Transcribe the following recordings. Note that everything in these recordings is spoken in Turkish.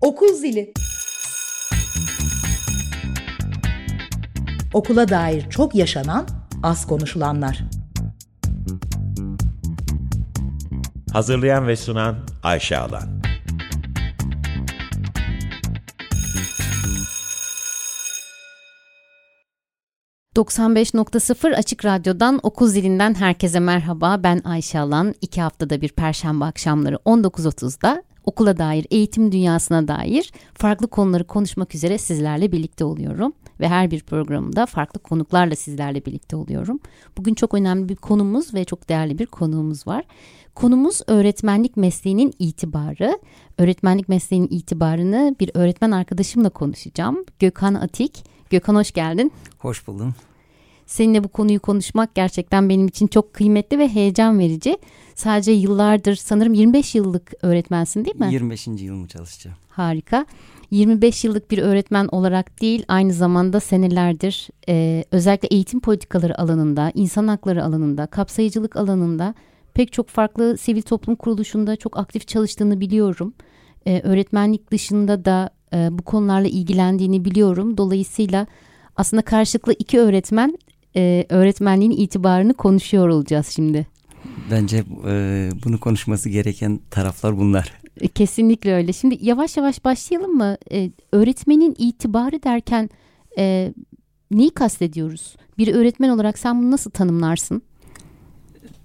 Okul zili. Okula dair çok yaşanan, az konuşulanlar. Hazırlayan ve sunan Ayşe Alan. ...95.0 Açık Radyo'dan okul zilinden herkese merhaba. Ben Ayşe Alan. İki haftada bir perşembe akşamları 19.30'da okula dair, eğitim dünyasına dair farklı konuları konuşmak üzere sizlerle birlikte oluyorum. Ve her bir programda farklı konuklarla sizlerle birlikte oluyorum. Bugün çok önemli bir konumuz ve çok değerli bir konuğumuz var. Konumuz öğretmenlik mesleğinin itibarı. Öğretmenlik mesleğinin itibarını bir öğretmen arkadaşımla konuşacağım. Gökhan Atik. Gökhan hoş geldin. Hoş buldum. Seninle bu konuyu konuşmak gerçekten benim için çok kıymetli ve heyecan verici. Sadece yıllardır sanırım 25 yıllık öğretmensin değil mi? 25. yılımı çalışacağım. Harika. 25 yıllık bir öğretmen olarak değil aynı zamanda senelerdir e, özellikle eğitim politikaları alanında, insan hakları alanında, kapsayıcılık alanında pek çok farklı sivil toplum kuruluşunda çok aktif çalıştığını biliyorum. E, öğretmenlik dışında da e, bu konularla ilgilendiğini biliyorum. Dolayısıyla aslında karşılıklı iki öğretmen e, öğretmenliğin itibarını konuşuyor olacağız şimdi. Bence e, bunu konuşması gereken taraflar bunlar. E, kesinlikle öyle. Şimdi yavaş yavaş başlayalım mı? E, öğretmenin itibarı derken e, neyi kastediyoruz? Bir öğretmen olarak sen bunu nasıl tanımlarsın?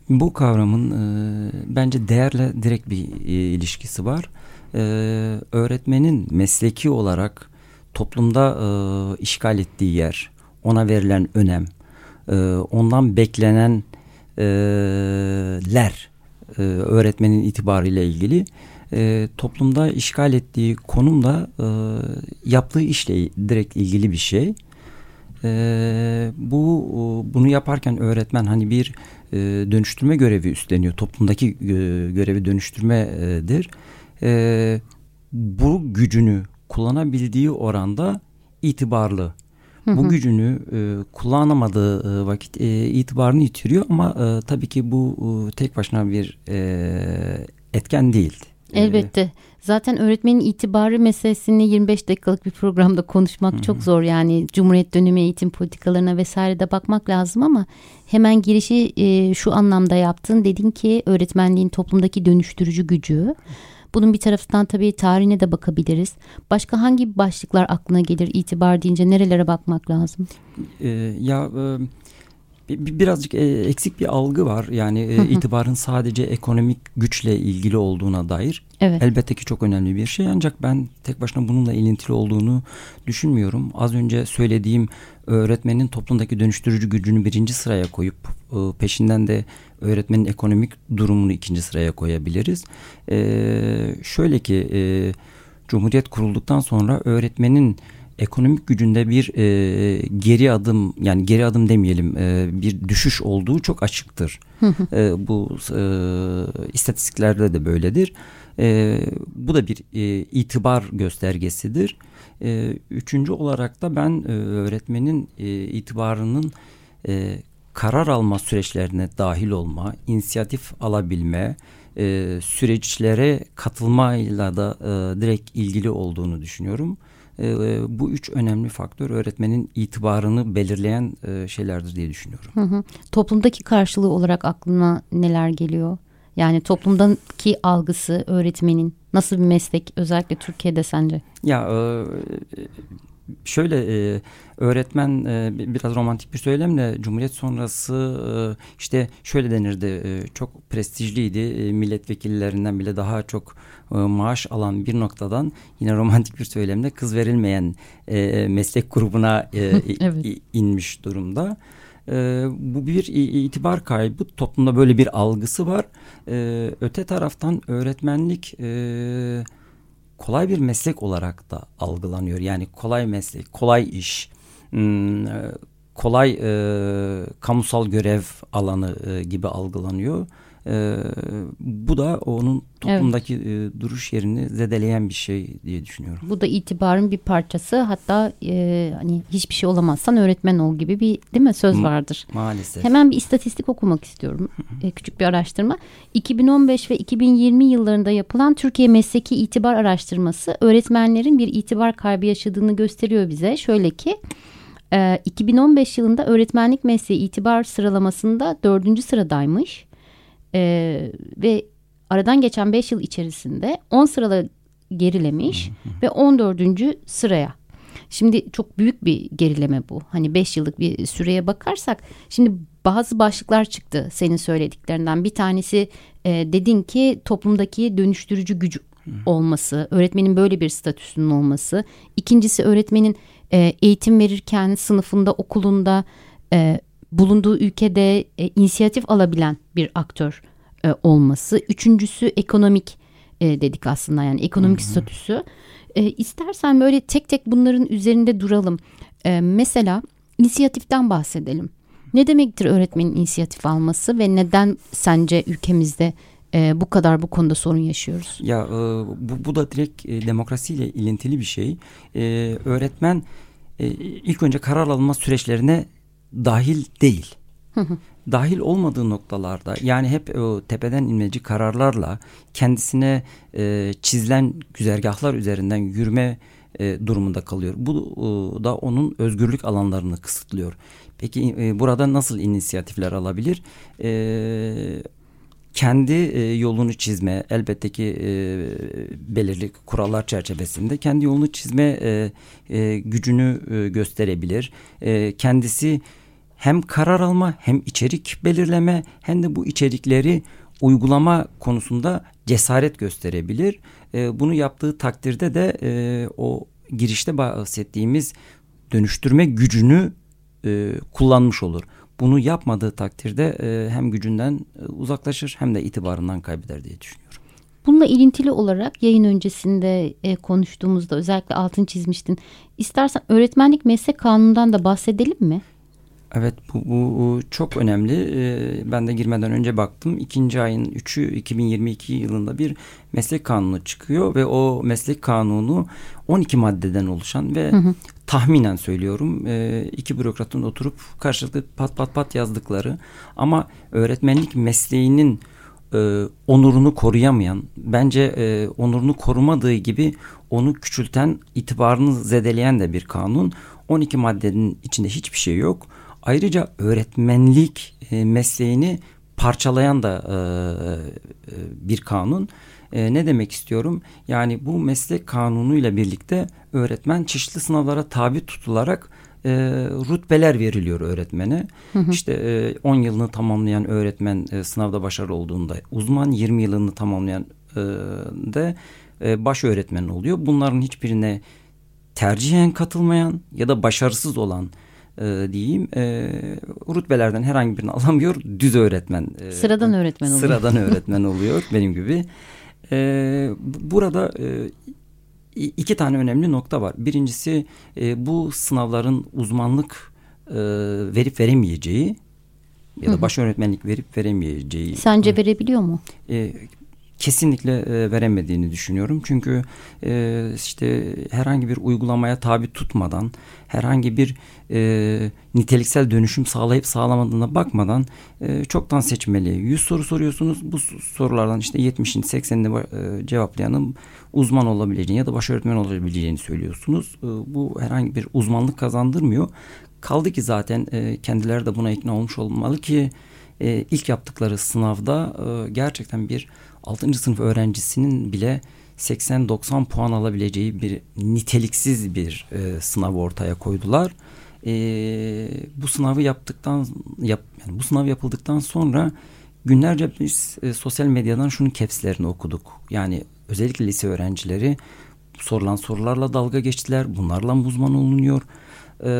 Bu kavramın e, bence değerle direkt bir e, ilişkisi var. E, öğretmenin mesleki olarak toplumda e, işgal ettiği yer, ona verilen önem, e, ondan beklenen e, e, öğretmenin itibarıyla ilgili e, toplumda işgal ettiği konumda e, yaptığı işle direkt ilgili bir şey. E, bu bunu yaparken öğretmen hani bir e, dönüştürme görevi üstleniyor. Toplumdaki e, görevi dönüştürmedir. E, bu gücünü kullanabildiği oranda itibarlı. Bu gücünü e, kullanamadığı e, vakit e, itibarını yitiriyor ama e, tabii ki bu e, tek başına bir e, etken değil. Elbette. Zaten öğretmenin itibarı meselesini 25 dakikalık bir programda konuşmak Hı-hı. çok zor. Yani Cumhuriyet dönemi eğitim politikalarına vesaire de bakmak lazım ama hemen girişi e, şu anlamda yaptın. Dedin ki öğretmenliğin toplumdaki dönüştürücü gücü. Bunun bir taraftan tabii tarihine de bakabiliriz. Başka hangi başlıklar aklına gelir itibar deyince nerelere bakmak lazım? Ee, ya e, birazcık e, eksik bir algı var. Yani e, itibarın sadece ekonomik güçle ilgili olduğuna dair. Evet. Elbette ki çok önemli bir şey ancak ben tek başına bununla ilintili olduğunu düşünmüyorum. Az önce söylediğim öğretmenin toplumdaki dönüştürücü gücünü birinci sıraya koyup peşinden de öğretmenin ekonomik durumunu ikinci sıraya koyabiliriz. E, şöyle ki e, Cumhuriyet kurulduktan sonra öğretmenin ekonomik gücünde bir e, geri adım yani geri adım demeyelim e, bir düşüş olduğu çok açıktır. e, bu e, istatistiklerde de böyledir. E, bu da bir e, itibar göstergesidir. E, üçüncü olarak da ben e, öğretmenin e, itibarının e, karar alma süreçlerine dahil olma, inisiyatif alabilme, e, süreçlere katılmayla da e, direkt ilgili olduğunu düşünüyorum. E, e, bu üç önemli faktör öğretmenin itibarını belirleyen e, şeylerdir diye düşünüyorum. Hı hı. Toplumdaki karşılığı olarak aklına neler geliyor? Yani toplumdaki algısı öğretmenin nasıl bir meslek özellikle Türkiye'de sence? Ya e, şöyle e, öğretmen e, biraz romantik bir söylemle Cumhuriyet sonrası e, işte şöyle denirdi e, çok prestijliydi e, milletvekillerinden bile daha çok e, maaş alan bir noktadan yine romantik bir söylemle kız verilmeyen e, meslek grubuna e, evet. inmiş durumda. E, bu bir itibar kaybı toplumda böyle bir algısı var. E, öte taraftan öğretmenlik e, kolay bir meslek olarak da algılanıyor. Yani kolay meslek, kolay iş, hmm, kolay e, kamusal görev alanı e, gibi algılanıyor. E, bu da onun toplumdaki evet. e, duruş yerini zedeleyen bir şey diye düşünüyorum. Bu da itibarın bir parçası. Hatta e, hani hiçbir şey olamazsan öğretmen ol gibi bir değil mi söz vardır. Maalesef. Hemen bir istatistik okumak istiyorum. e, küçük bir araştırma. 2015 ve 2020 yıllarında yapılan Türkiye Mesleki İtibar Araştırması öğretmenlerin bir itibar kaybı yaşadığını gösteriyor bize. Şöyle ki 2015 yılında öğretmenlik mesleği itibar sıralamasında dördüncü sıradaymış. Ee, ve aradan geçen 5 yıl içerisinde 10 sırala gerilemiş ve 14. sıraya. Şimdi çok büyük bir gerileme bu. Hani 5 yıllık bir süreye bakarsak şimdi bazı başlıklar çıktı senin söylediklerinden. Bir tanesi e, dedin ki toplumdaki dönüştürücü gücü olması, öğretmenin böyle bir statüsünün olması. İkincisi öğretmenin e, eğitim verirken sınıfında, okulunda, e, bulunduğu ülkede e, inisiyatif alabilen bir aktör e, olması. Üçüncüsü ekonomik e, dedik aslında yani ekonomik hı hı. statüsü. E, istersen böyle tek tek bunların üzerinde duralım. E, mesela inisiyatiften bahsedelim. Ne demektir öğretmenin inisiyatif alması ve neden sence ülkemizde e, bu kadar bu konuda sorun yaşıyoruz? Ya e, bu, bu da direkt e, demokrasiyle ilintili bir şey. E, öğretmen e, ilk önce karar alınma süreçlerine dahil değil. dahil olmadığı noktalarda yani hep o tepeden inmeci kararlarla kendisine e, çizilen güzergahlar üzerinden yürüme e, durumunda kalıyor. Bu e, da onun özgürlük alanlarını kısıtlıyor. Peki e, burada nasıl inisiyatifler alabilir? E, kendi e, yolunu çizme elbette ki e, belirli kurallar çerçevesinde kendi yolunu çizme e, e, gücünü e, gösterebilir. E, kendisi hem karar alma hem içerik belirleme hem de bu içerikleri uygulama konusunda cesaret gösterebilir. E, bunu yaptığı takdirde de e, o girişte bahsettiğimiz dönüştürme gücünü e, kullanmış olur. Bunu yapmadığı takdirde e, hem gücünden uzaklaşır hem de itibarından kaybeder diye düşünüyorum. Bununla ilintili olarak yayın öncesinde konuştuğumuzda özellikle altın çizmiştin. İstersen öğretmenlik meslek kanunundan da bahsedelim mi? Evet bu, bu çok önemli. Ee, ben de girmeden önce baktım. İkinci ayın 3'ü 2022 yılında bir meslek kanunu çıkıyor ve o meslek kanunu 12 maddeden oluşan ve hı hı. tahminen söylüyorum e, iki bürokratın oturup karşılıklı pat pat pat yazdıkları ama öğretmenlik mesleğinin e, onurunu koruyamayan bence e, onurunu korumadığı gibi onu küçülten itibarını zedeleyen de bir kanun. 12 maddenin içinde hiçbir şey yok Ayrıca öğretmenlik e, mesleğini parçalayan da e, e, bir kanun. E, ne demek istiyorum? Yani bu meslek kanunuyla birlikte öğretmen çeşitli sınavlara tabi tutularak e, rütbeler veriliyor öğretmene. Hı hı. İşte 10 e, yılını tamamlayan öğretmen e, sınavda başarılı olduğunda uzman, 20 yılını tamamlayan e, de e, baş öğretmen oluyor. Bunların hiçbirine tercihen katılmayan ya da başarısız olan e, diyeyim. E, rütbelerden herhangi birini alamıyor düz öğretmen e, sıradan öğretmen oluyor. sıradan öğretmen oluyor benim gibi. E, burada e, iki tane önemli nokta var. Birincisi e, bu sınavların uzmanlık e, verip veremeyeceği ya da baş öğretmenlik verip veremeyeceği. Sence verebiliyor mu? E, kesinlikle e, veremediğini düşünüyorum. Çünkü e, işte herhangi bir uygulamaya tabi tutmadan, herhangi bir e, niteliksel dönüşüm sağlayıp sağlamadığına bakmadan e, çoktan seçmeli. 100 soru soruyorsunuz. Bu sorulardan işte 70'in 80'ini e, cevaplayanın uzman olabileceğini ya da baş öğretmen olabileceğini söylüyorsunuz. E, bu herhangi bir uzmanlık kazandırmıyor. Kaldı ki zaten e, kendileri de buna ikna olmuş olmalı ki e, ilk yaptıkları sınavda e, gerçekten bir 6. sınıf öğrencisinin bile 80-90 puan alabileceği bir niteliksiz bir e, sınav ortaya koydular. E, bu sınavı yaptıktan yap, yani bu sınav yapıldıktan sonra günlerce biz e, sosyal medyadan şunun kepslerini okuduk. Yani özellikle lise öğrencileri sorulan sorularla dalga geçtiler. Bunlarla uzman olunuyor e,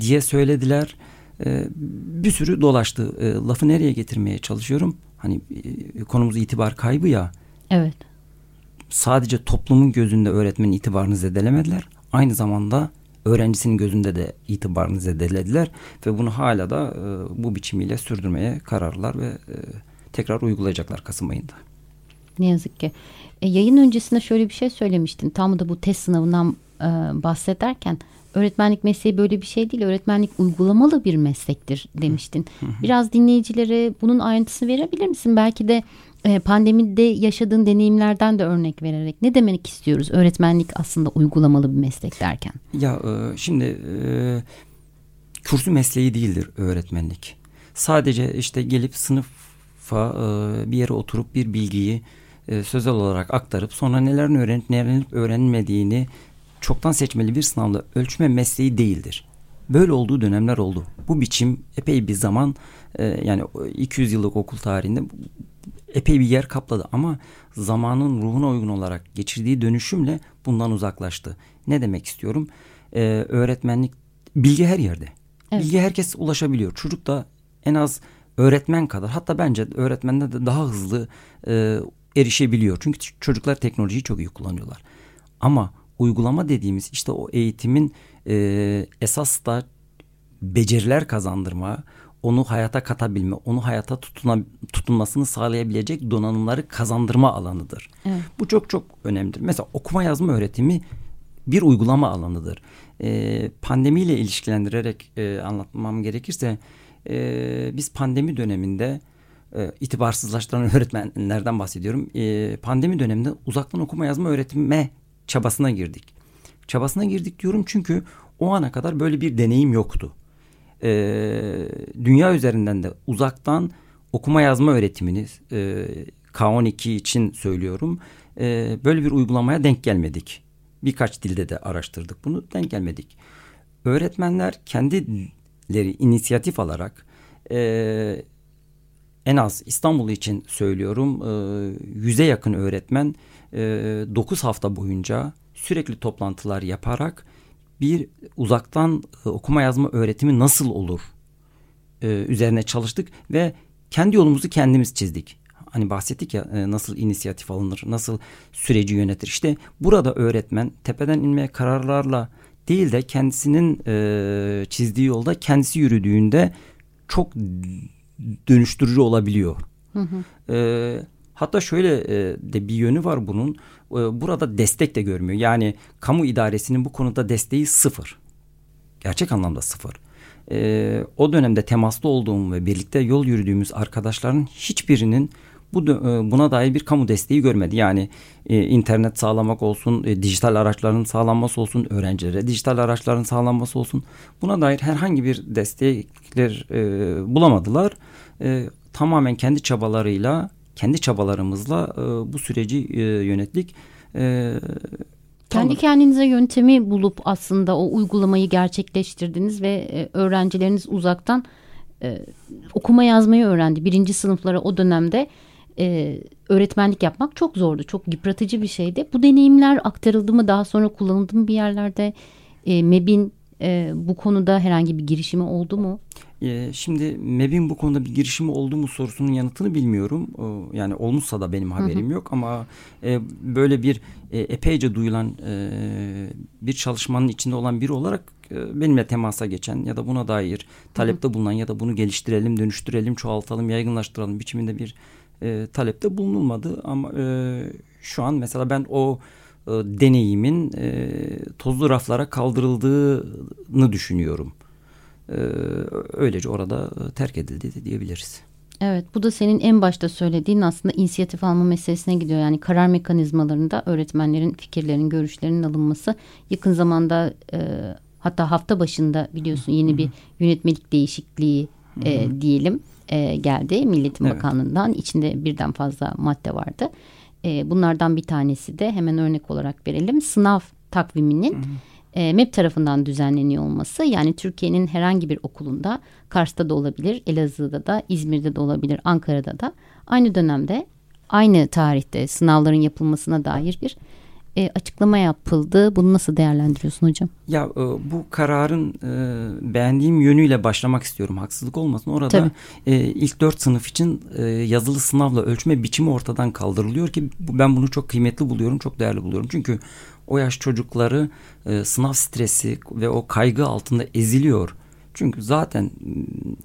diye söylediler. E, bir sürü dolaştı. E, lafı nereye getirmeye çalışıyorum? Hani e, konumuz itibar kaybı ya. Evet. Sadece toplumun gözünde öğretmenin itibarını zedelemediler. Aynı zamanda öğrencisinin gözünde de itibarını zedelediler ve bunu hala da e, bu biçimiyle sürdürmeye kararlar ve e, tekrar uygulayacaklar Kasım ayında. Ne yazık ki. E, yayın öncesinde şöyle bir şey söylemiştin. Tam da bu test sınavından e, bahsederken öğretmenlik mesleği böyle bir şey değil. Öğretmenlik uygulamalı bir meslektir demiştin. Biraz dinleyicilere bunun ayrıntısını verebilir misin? Belki de e, pandemide yaşadığın deneyimlerden de örnek vererek ne demek istiyoruz? Öğretmenlik aslında uygulamalı bir meslek derken. Ya e, şimdi e, kürsü mesleği değildir öğretmenlik. Sadece işte gelip sınıfa bir yere oturup bir bilgiyi sözel olarak aktarıp sonra nelerin öğrenip nelerin öğrenmediğini çoktan seçmeli bir sınavla ölçme mesleği değildir. Böyle olduğu dönemler oldu. Bu biçim epey bir zaman e, yani 200 yıllık okul tarihinde epey bir yer kapladı ama zamanın ruhuna uygun olarak geçirdiği dönüşümle bundan uzaklaştı. Ne demek istiyorum? Ee, öğretmenlik bilgi her yerde. Evet. Bilgi herkes ulaşabiliyor. Çocuk da en az öğretmen kadar hatta bence öğretmenden de daha hızlı e, erişebiliyor. Çünkü çocuklar teknolojiyi çok iyi kullanıyorlar. Ama uygulama dediğimiz işte o eğitimin e, esas da beceriler kazandırma, onu hayata katabilme, onu hayata tutuna, tutunmasını sağlayabilecek donanımları kazandırma alanıdır. Evet. Bu çok çok önemlidir. Mesela okuma yazma öğretimi bir uygulama alanıdır. E, pandemiyle ilişkilendirerek e, anlatmam gerekirse e, biz pandemi döneminde e, itibarsızlaştıran öğretmenlerden bahsediyorum. E, pandemi döneminde uzaktan okuma yazma öğretime çabasına girdik. Çabasına girdik diyorum çünkü o ana kadar böyle bir deneyim yoktu. E, dünya üzerinden de uzaktan okuma yazma öğretimini e, K12 için söylüyorum. E, böyle bir uygulamaya denk gelmedik. Birkaç dilde de araştırdık bunu denk gelmedik. Öğretmenler kendileri inisiyatif alarak e, en az İstanbul için söylüyorum e, yüze yakın öğretmen e, 9 hafta boyunca sürekli toplantılar yaparak bir uzaktan e, okuma yazma öğretimi nasıl olur e, üzerine çalıştık ve kendi yolumuzu kendimiz çizdik. Hani bahsettik ya e, nasıl inisiyatif alınır, nasıl süreci yönetir. İşte burada öğretmen tepeden inmeye kararlarla değil de kendisinin e, çizdiği yolda kendisi yürüdüğünde çok dönüştürücü olabiliyor. Hı hı. E, hatta şöyle e, de bir yönü var bunun. E, burada destek de görmüyor. Yani kamu idaresinin bu konuda desteği sıfır. Gerçek anlamda sıfır. E, o dönemde temaslı olduğum ve birlikte yol yürüdüğümüz arkadaşların hiçbirinin bu buna dair bir kamu desteği görmedi. Yani internet sağlamak olsun, dijital araçların sağlanması olsun, öğrencilere dijital araçların sağlanması olsun. Buna dair herhangi bir destekler bulamadılar. Tamamen kendi çabalarıyla, kendi çabalarımızla e, bu süreci e, yönettik. E, kendi kendinize yöntemi bulup aslında o uygulamayı gerçekleştirdiniz ve e, öğrencileriniz uzaktan okuma yazmayı öğrendi. Birinci sınıflara o dönemde öğretmenlik yapmak çok zordu. Çok yıpratıcı bir şeydi. Bu deneyimler aktarıldı mı daha sonra kullanıldı mı bir yerlerde? MEB'in bu konuda herhangi bir girişimi oldu mu? E, şimdi MEB'in bu konuda bir girişimi oldu mu sorusunun yanıtını bilmiyorum. E, yani olmuşsa da benim haberim hı hı. yok ama e, böyle bir e, epeyce duyulan e, bir çalışmanın içinde olan biri olarak e, benimle temasa geçen ya da buna dair talepte bulunan ya da bunu geliştirelim, dönüştürelim, çoğaltalım, yaygınlaştıralım biçiminde bir e, talepte bulunulmadı ama e, şu an mesela ben o e, deneyimin e, tozlu raflara kaldırıldığını düşünüyorum. E, öylece orada terk edildi diyebiliriz. Evet bu da senin en başta söylediğin aslında inisiyatif alma meselesine gidiyor. Yani karar mekanizmalarında öğretmenlerin fikirlerinin, görüşlerinin alınması yakın zamanda e, hatta hafta başında biliyorsun yeni bir yönetmelik değişikliği e, diyelim e, geldi Milliyetin evet. Bakanlığı'ndan. İçinde birden fazla madde vardı. E, bunlardan bir tanesi de hemen örnek olarak verelim. Sınav takviminin e, MEP tarafından düzenleniyor olması. Yani Türkiye'nin herhangi bir okulunda Kars'ta da olabilir, Elazığ'da da, İzmir'de de olabilir, Ankara'da da aynı dönemde aynı tarihte sınavların yapılmasına dair bir e, açıklama yapıldı. Bunu nasıl değerlendiriyorsun hocam? Ya e, bu kararın e, beğendiğim yönüyle başlamak istiyorum. Haksızlık olmasın. Orada e, ilk dört sınıf için e, yazılı sınavla ölçme biçimi ortadan kaldırılıyor ki ben bunu çok kıymetli buluyorum, çok değerli buluyorum. Çünkü o yaş çocukları e, sınav stresi ve o kaygı altında eziliyor. Çünkü zaten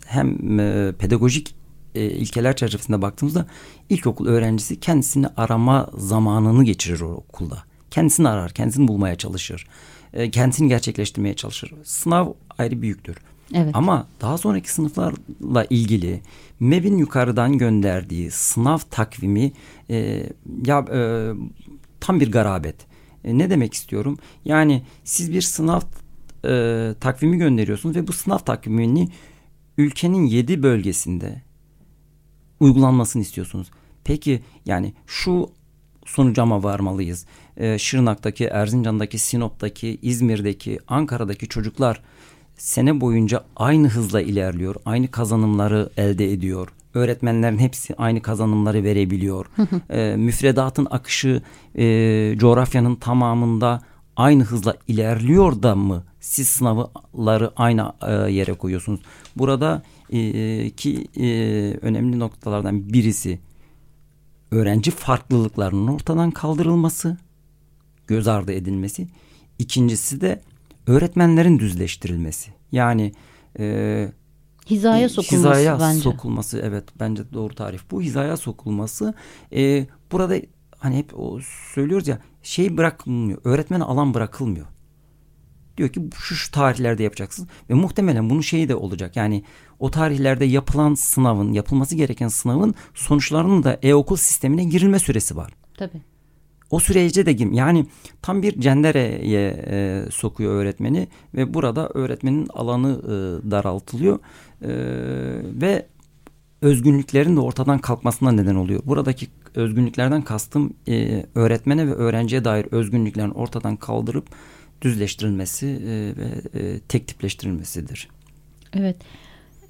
hem e, pedagojik e, ilkeler çerçevesinde baktığımızda ilkokul öğrencisi kendisini arama zamanını geçirir o okulda. Kendisini arar, kendisini bulmaya çalışır. E, kendisini gerçekleştirmeye çalışır. Sınav ayrı büyüktür. Evet. Ama daha sonraki sınıflarla ilgili MEB'in yukarıdan gönderdiği sınav takvimi e, ya e, tam bir garabet. E, ne demek istiyorum? Yani siz bir sınav e, takvimi gönderiyorsunuz ve bu sınav takvimini ülkenin yedi bölgesinde uygulanmasını istiyorsunuz. Peki yani şu sonuca mı varmalıyız? Ee, Şırnak'taki, Erzincan'daki, Sinop'taki, İzmir'deki, Ankara'daki çocuklar sene boyunca aynı hızla ilerliyor. Aynı kazanımları elde ediyor. Öğretmenlerin hepsi aynı kazanımları verebiliyor. e, müfredatın akışı e, coğrafyanın tamamında aynı hızla ilerliyor da mı siz sınavları aynı e, yere koyuyorsunuz? Burada e, ki e, önemli noktalardan birisi öğrenci farklılıklarının ortadan kaldırılması, göz ardı edilmesi. İkincisi de öğretmenlerin düzleştirilmesi. Yani e, hizaya sokulması hizaya bence. sokulması evet bence doğru tarif. Bu hizaya sokulması e, burada hani hep o söylüyoruz ya şey bırakılmıyor. Öğretmene alan bırakılmıyor. Diyor ki şu, şu tarihlerde yapacaksın ve muhtemelen bunun şeyi de olacak. Yani o tarihlerde yapılan sınavın, yapılması gereken sınavın sonuçlarının da e-okul sistemine girilme süresi var. Tabii. O sürece de gim yani tam bir cendereye e, sokuyor öğretmeni ve burada öğretmenin alanı e, daraltılıyor e, ve özgünlüklerin de ortadan kalkmasına neden oluyor. Buradaki özgünlüklerden kastım e, öğretmene ve öğrenciye dair özgünlüklerin ortadan kaldırıp düzleştirilmesi e, ve e, tek tipleştirilmesidir. Evet.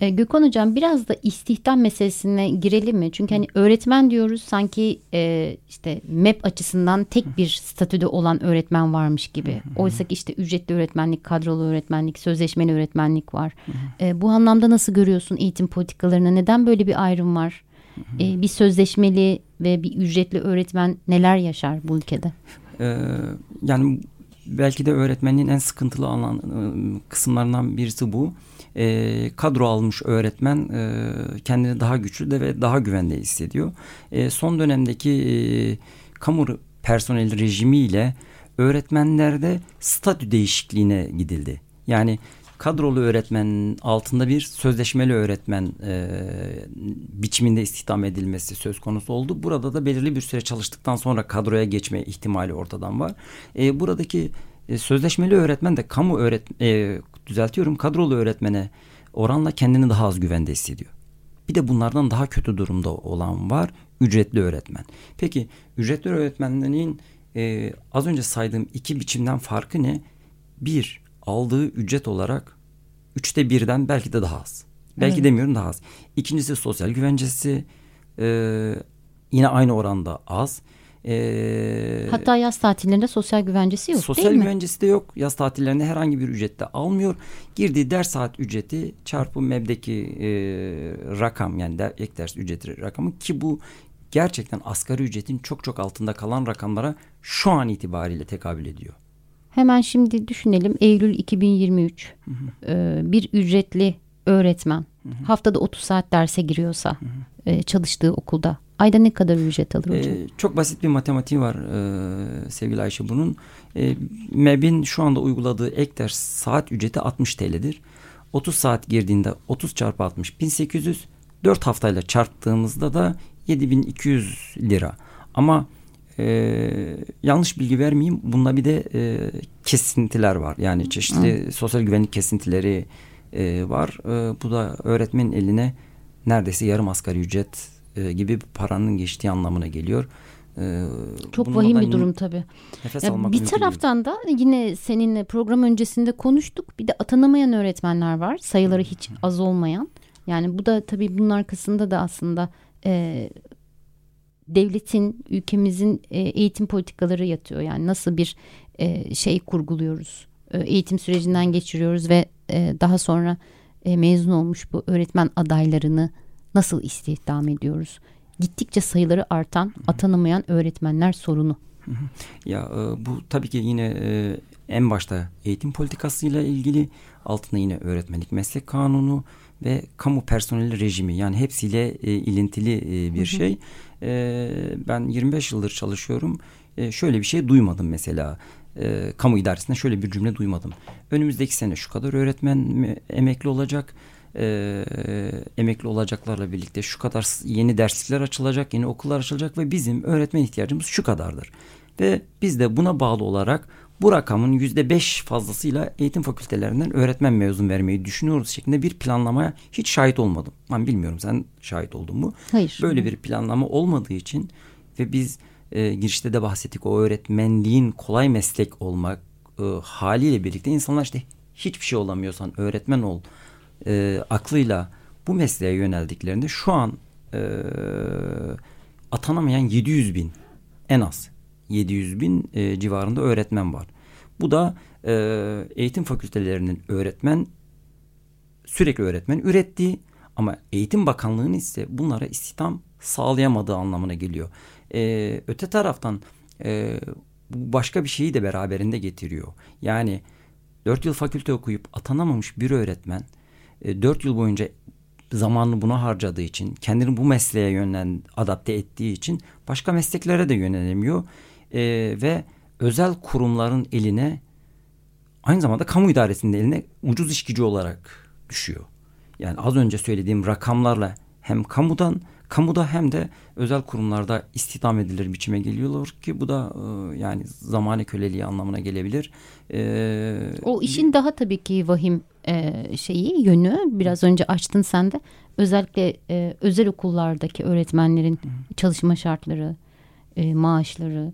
E, Gökhan Hocam biraz da istihdam meselesine girelim mi? Çünkü hani öğretmen diyoruz sanki e, işte MEP açısından tek bir statüde olan öğretmen varmış gibi. Oysa ki işte ücretli öğretmenlik, kadrolu öğretmenlik, sözleşmeli öğretmenlik var. E, bu anlamda nasıl görüyorsun eğitim politikalarına? Neden böyle bir ayrım var? E, bir sözleşmeli ve bir ücretli öğretmen neler yaşar bu ülkede? Ee, yani belki de öğretmenliğin en sıkıntılı alan ıı, kısımlarından birisi bu. E, kadro almış öğretmen e, kendini daha güçlü de ve daha güvende hissediyor. E, son dönemdeki e, kamu personel rejimiyle öğretmenlerde statü değişikliğine gidildi. Yani kadrolu öğretmenin altında bir sözleşmeli öğretmen e, biçiminde istihdam edilmesi söz konusu oldu. Burada da belirli bir süre çalıştıktan sonra kadroya geçme ihtimali ortadan var. E, buradaki e, sözleşmeli öğretmen de kamu öğret e, düzeltiyorum kadrolu öğretmene oranla kendini daha az güvende hissediyor. Bir de bunlardan daha kötü durumda olan var ücretli öğretmen. Peki ücretli öğretmenlerin e, az önce saydığım iki biçimden farkı ne? Bir aldığı ücret olarak üçte birden belki de daha az. Belki evet. demiyorum daha az. İkincisi sosyal güvencesi e, yine aynı oranda az. E, Hatta yaz tatillerinde sosyal güvencesi yok sosyal değil mi? Sosyal güvencesi de yok. Yaz tatillerinde herhangi bir ücrette almıyor. Girdiği ders saat ücreti çarpı MEB'deki e, rakam yani der, ek ders ücreti rakamı ki bu gerçekten asgari ücretin çok çok altında kalan rakamlara şu an itibariyle tekabül ediyor. Hemen şimdi düşünelim Eylül 2023 hı hı. E, bir ücretli öğretmen hı hı. haftada 30 saat derse giriyorsa hı hı. E, çalıştığı okulda ayda ne kadar ücret alır hocam? Ee, çok basit bir matematiği var e, sevgili Ayşe bunun. E, MEB'in şu anda uyguladığı ek ders saat ücreti 60 TL'dir. 30 saat girdiğinde 30 çarpı 60 1800 4 haftayla çarptığımızda da 7200 lira. Ama e, yanlış bilgi vermeyeyim. Bunda bir de e, kesintiler var. Yani çeşitli Hı. sosyal güvenlik kesintileri e, var. E, bu da öğretmenin eline neredeyse yarım asgari ücret e, gibi paranın geçtiği anlamına geliyor. E, Çok vahim bir durum tabii. Ya bir taraftan da yine seninle program öncesinde konuştuk. Bir de atanamayan öğretmenler var. Sayıları hiç az olmayan. Yani bu da tabii bunun arkasında da aslında e, devletin, ülkemizin e, eğitim politikaları yatıyor. Yani nasıl bir e, şey kurguluyoruz. E, eğitim sürecinden geçiriyoruz ve e, daha sonra e, mezun olmuş bu öğretmen adaylarını nasıl istihdam ediyoruz? Gittikçe sayıları artan, atanamayan öğretmenler sorunu. Ya bu tabii ki yine en başta eğitim politikasıyla ilgili altında yine öğretmenlik meslek kanunu ve kamu personeli rejimi yani hepsiyle e, ilintili e, bir şey. E, ben 25 yıldır çalışıyorum. E, şöyle bir şey duymadım mesela. E, kamu idaresinde şöyle bir cümle duymadım. Önümüzdeki sene şu kadar öğretmen emekli olacak e, emekli olacaklarla birlikte şu kadar yeni derslikler açılacak, yeni okullar açılacak ve bizim öğretmen ihtiyacımız şu kadardır. Ve biz de buna bağlı olarak bu rakamın yüzde beş fazlasıyla eğitim fakültelerinden öğretmen mezun vermeyi düşünüyoruz şeklinde bir planlamaya hiç şahit olmadım. Ben bilmiyorum sen şahit oldun mu? Hayır. Böyle bir planlama olmadığı için ve biz e, girişte de bahsettik o öğretmenliğin kolay meslek olmak e, haliyle birlikte insanlar işte hiçbir şey olamıyorsan öğretmen ol e, aklıyla bu mesleğe yöneldiklerinde şu an e, atanamayan 700 bin en az 700 bin e, civarında öğretmen var. Bu da e, eğitim fakültelerinin öğretmen sürekli öğretmen ürettiği ama Eğitim Bakanlığı'nın ise bunlara istihdam sağlayamadığı anlamına geliyor. E, öte taraftan e, başka bir şeyi de beraberinde getiriyor. Yani 4 yıl fakülte okuyup atanamamış bir öğretmen e, 4 yıl boyunca zamanını buna harcadığı için, kendini bu mesleğe yönlen adapte ettiği için başka mesleklere de yönelemiyor. E, ve özel kurumların eline aynı zamanda kamu idaresinin eline ucuz iş gücü olarak düşüyor. Yani az önce söylediğim rakamlarla hem kamudan kamuda hem de özel kurumlarda istihdam edilir biçime geliyorlar ki bu da e, yani zamane köleliği anlamına gelebilir. E, o işin daha tabii ki vahim e, şeyi yönü biraz önce açtın sen de özellikle e, özel okullardaki öğretmenlerin çalışma şartları, e, maaşları,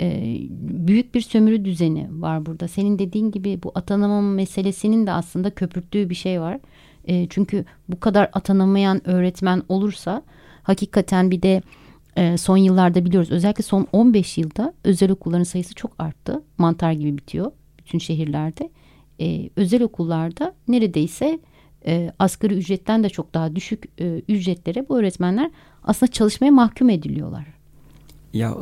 e, büyük bir sömürü düzeni var burada. Senin dediğin gibi bu atanamam meselesinin de aslında köpürttüğü bir şey var. E, çünkü bu kadar atanamayan öğretmen olursa hakikaten bir de e, son yıllarda biliyoruz özellikle son 15 yılda özel okulların sayısı çok arttı. Mantar gibi bitiyor bütün şehirlerde. E, özel okullarda neredeyse e, asgari ücretten de çok daha düşük e, ücretlere bu öğretmenler aslında çalışmaya mahkum ediliyorlar. Ya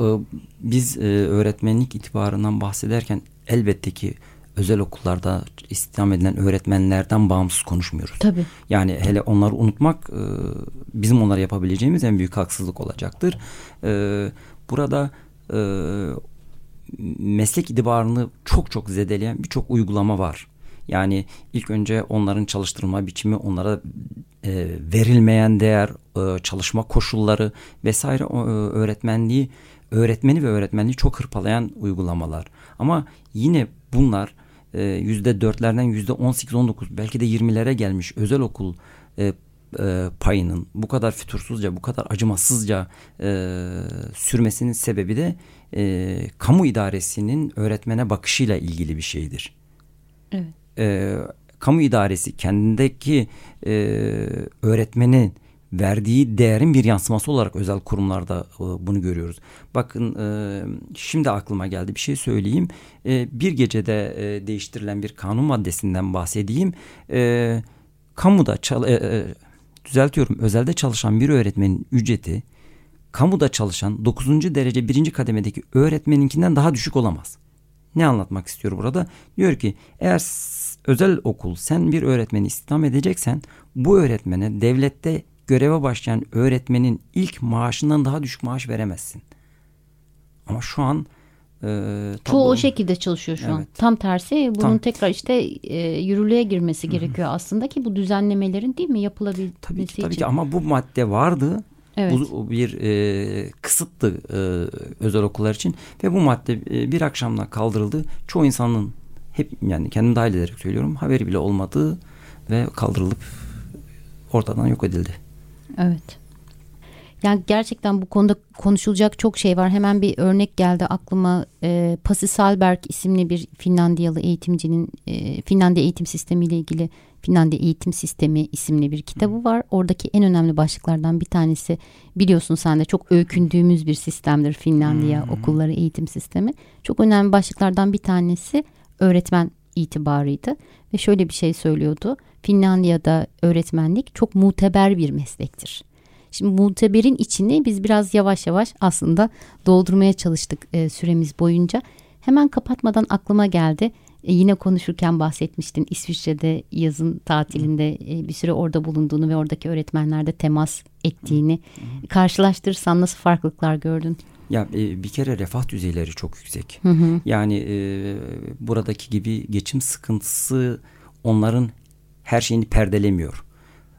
biz öğretmenlik itibarından bahsederken elbette ki özel okullarda istihdam edilen öğretmenlerden bağımsız konuşmuyoruz. Tabii. Yani hele onları unutmak e, bizim onlara yapabileceğimiz en büyük haksızlık olacaktır. E, burada e, meslek itibarını çok çok zedeleyen birçok uygulama var. Yani ilk önce onların çalıştırma biçimi, onlara e, verilmeyen değer, e, çalışma koşulları vesaire e, öğretmenliği, öğretmeni ve öğretmenliği çok hırpalayan uygulamalar. Ama yine bunlar yüzde dörtlerden yüzde on sekiz on dokuz belki de yirmilere gelmiş özel okul e, e, payının bu kadar fütursuzca bu kadar acımasızca e, sürmesinin sebebi de e, kamu idaresinin öğretmene bakışıyla ilgili bir şeydir. Evet. E, kamu idaresi kendindeki e, öğretmenin verdiği değerin bir yansıması olarak özel kurumlarda e, bunu görüyoruz. Bakın e, şimdi aklıma geldi bir şey söyleyeyim. E, bir gecede değiştirilen bir kanun maddesinden bahsedeyim. E, kamuda düzeltiyorum özelde çalışan bir öğretmenin ücreti kamuda çalışan 9. derece 1. kademedeki öğretmeninkinden daha düşük olamaz. Ne anlatmak istiyor burada? Diyor ki eğer özel okul sen bir öğretmeni istihdam edeceksen bu öğretmene devlette göreve başlayan öğretmenin ilk maaşından daha düşük maaş veremezsin. Ama şu an e, Çoğu o şekilde çalışıyor şu evet. an. Tam tersi bunun Tam. tekrar işte e, yürürlüğe girmesi Hı-hı. gerekiyor aslında ki bu düzenlemelerin değil mi yapılabilmesi tabii ki, tabii için. Ki, ama bu madde vardı. Evet. Bu bir e, kısıttı e, özel okullar için ve bu madde e, bir akşamda kaldırıldı. Çoğu insanın hep yani kendim dahil ederek söylüyorum haberi bile olmadığı ve kaldırılıp ortadan yok edildi. Evet. Yani gerçekten bu konuda konuşulacak çok şey var. Hemen bir örnek geldi aklıma. E, Pasi Salberg isimli bir Finlandiyalı eğitimcinin e, Finlandiya eğitim sistemi ile ilgili Finlandiya Eğitim Sistemi isimli bir kitabı var. Oradaki en önemli başlıklardan bir tanesi biliyorsun sen de çok öykündüğümüz bir sistemdir Finlandiya hmm. okulları eğitim sistemi. Çok önemli başlıklardan bir tanesi öğretmen itibarıydı ve şöyle bir şey söylüyordu. Finlandiya'da öğretmenlik çok muteber bir meslektir. Şimdi muteberin içini biz biraz yavaş yavaş aslında doldurmaya çalıştık e, süremiz boyunca. Hemen kapatmadan aklıma geldi. E, yine konuşurken bahsetmiştin İsviçre'de yazın tatilinde e, bir süre orada bulunduğunu ve oradaki öğretmenlerde temas ettiğini karşılaştırırsan nasıl farklılıklar gördün? Ya e, bir kere refah düzeyleri çok yüksek. Hı hı. Yani e, buradaki gibi geçim sıkıntısı onların her şeyini perdelemiyor.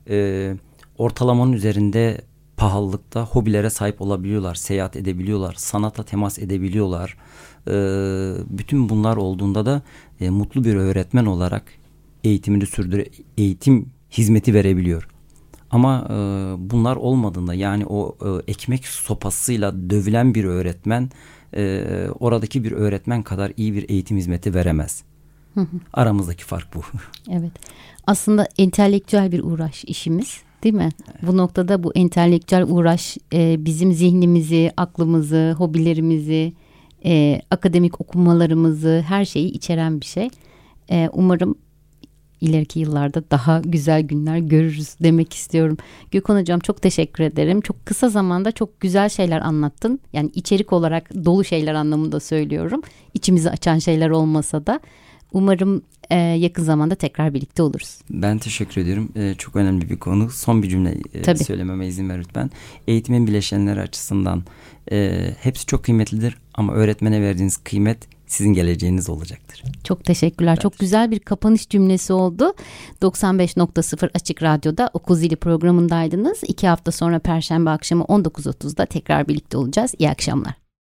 E, ortalamanın üzerinde pahalılıkta hobilere sahip olabiliyorlar, seyahat edebiliyorlar, sanata temas edebiliyorlar. E, bütün bunlar olduğunda da e, mutlu bir öğretmen olarak eğitimini sürdüre, eğitim hizmeti verebiliyor. Ama e, bunlar olmadığında yani o e, ekmek sopasıyla dövülen bir öğretmen e, oradaki bir öğretmen kadar iyi bir eğitim hizmeti veremez. Aramızdaki fark bu. Evet. Aslında entelektüel bir uğraş işimiz değil mi? Evet. Bu noktada bu entelektüel uğraş e, bizim zihnimizi, aklımızı, hobilerimizi, e, akademik okumalarımızı, her şeyi içeren bir şey. E, umarım ileriki yıllarda daha güzel günler görürüz demek istiyorum. Gökhan Hocam çok teşekkür ederim. Çok kısa zamanda çok güzel şeyler anlattın. Yani içerik olarak dolu şeyler anlamında söylüyorum. İçimizi açan şeyler olmasa da. Umarım e, yakın zamanda tekrar birlikte oluruz. Ben teşekkür ediyorum. E, çok önemli bir konu. Son bir cümle e, söylememe izin ver lütfen. Eğitimin bileşenleri açısından e, hepsi çok kıymetlidir ama öğretmene verdiğiniz kıymet sizin geleceğiniz olacaktır. Çok teşekkürler. Ben Çok güzel bir kapanış cümlesi oldu. 95.0 Açık Radyo'da Okul Zili programındaydınız. İki hafta sonra Perşembe akşamı 19.30'da tekrar birlikte olacağız. İyi akşamlar.